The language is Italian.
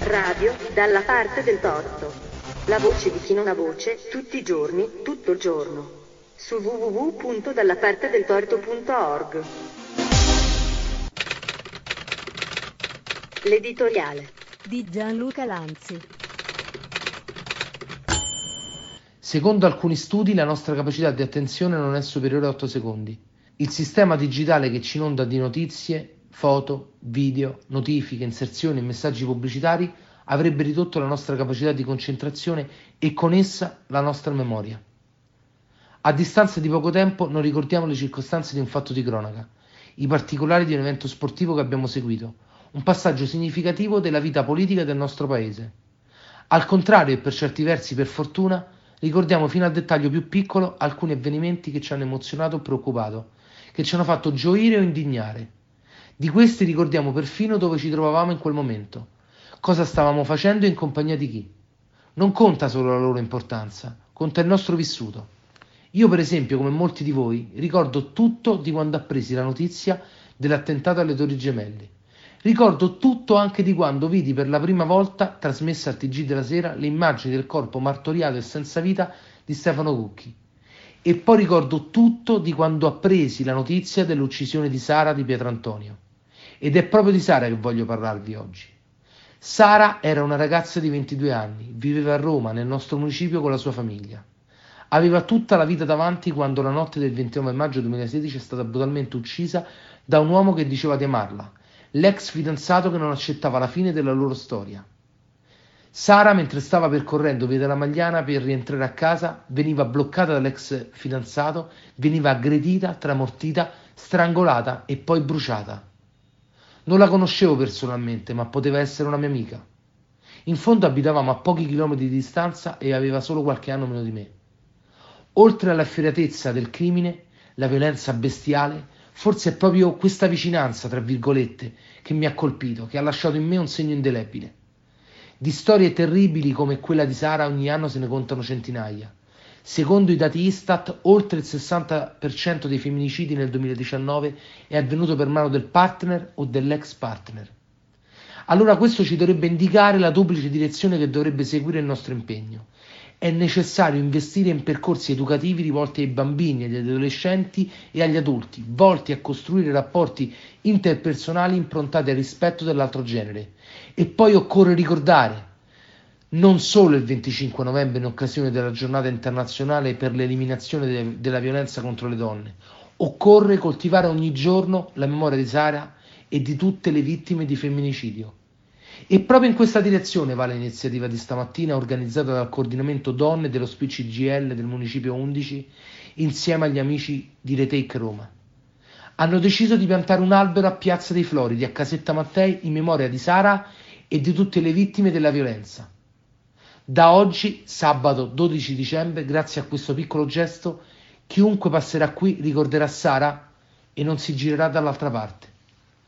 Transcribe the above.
Radio dalla parte del torto. La voce di chi non ha voce, tutti i giorni, tutto il giorno. Su www.dallapartedeltorto.org. L'editoriale di Gianluca Lanzi. Secondo alcuni studi la nostra capacità di attenzione non è superiore a 8 secondi. Il sistema digitale che ci inonda di notizie, foto, video, notifiche, inserzioni e messaggi pubblicitari avrebbe ridotto la nostra capacità di concentrazione e con essa la nostra memoria. A distanza di poco tempo non ricordiamo le circostanze di un fatto di cronaca, i particolari di un evento sportivo che abbiamo seguito, un passaggio significativo della vita politica del nostro paese. Al contrario e per certi versi per fortuna, ricordiamo fino al dettaglio più piccolo alcuni avvenimenti che ci hanno emozionato o preoccupato, che ci hanno fatto gioire o indignare. Di questi ricordiamo perfino dove ci trovavamo in quel momento, cosa stavamo facendo e in compagnia di chi. Non conta solo la loro importanza, conta il nostro vissuto. Io, per esempio, come molti di voi, ricordo tutto di quando appresi la notizia dell'attentato alle Torri Gemelli. Ricordo tutto anche di quando vidi per la prima volta, trasmessa al TG della sera, le immagini del corpo martoriato e senza vita di Stefano Cucchi. E poi ricordo tutto di quando appresi la notizia dell'uccisione di Sara di Pietrantonio. Ed è proprio di Sara che voglio parlarvi oggi. Sara era una ragazza di 22 anni, viveva a Roma, nel nostro municipio, con la sua famiglia. Aveva tutta la vita davanti quando la notte del 29 maggio 2016 è stata brutalmente uccisa da un uomo che diceva di amarla, l'ex fidanzato che non accettava la fine della loro storia. Sara, mentre stava percorrendo via della Magliana per rientrare a casa, veniva bloccata dall'ex fidanzato, veniva aggredita, tramortita, strangolata e poi bruciata. Non la conoscevo personalmente, ma poteva essere una mia amica. In fondo abitavamo a pochi chilometri di distanza e aveva solo qualche anno meno di me. Oltre alla efferatezza del crimine, la violenza bestiale, Forse è proprio questa vicinanza, tra virgolette, che mi ha colpito, che ha lasciato in me un segno indelebile. Di storie terribili come quella di Sara ogni anno se ne contano centinaia. Secondo i dati Istat, oltre il 60% dei femminicidi nel 2019 è avvenuto per mano del partner o dell'ex partner. Allora questo ci dovrebbe indicare la duplice direzione che dovrebbe seguire il nostro impegno è necessario investire in percorsi educativi rivolti ai bambini, agli adolescenti e agli adulti, volti a costruire rapporti interpersonali improntati al rispetto dell'altro genere. E poi occorre ricordare, non solo il 25 novembre in occasione della giornata internazionale per l'eliminazione de- della violenza contro le donne, occorre coltivare ogni giorno la memoria di Sara e di tutte le vittime di femminicidio. E proprio in questa direzione va l'iniziativa di stamattina organizzata dal coordinamento donne dello SPCGL del Municipio 11 insieme agli amici di Retake Roma. Hanno deciso di piantare un albero a Piazza dei Floridi, a Casetta Mattei, in memoria di Sara e di tutte le vittime della violenza. Da oggi, sabato 12 dicembre, grazie a questo piccolo gesto, chiunque passerà qui ricorderà Sara e non si girerà dall'altra parte.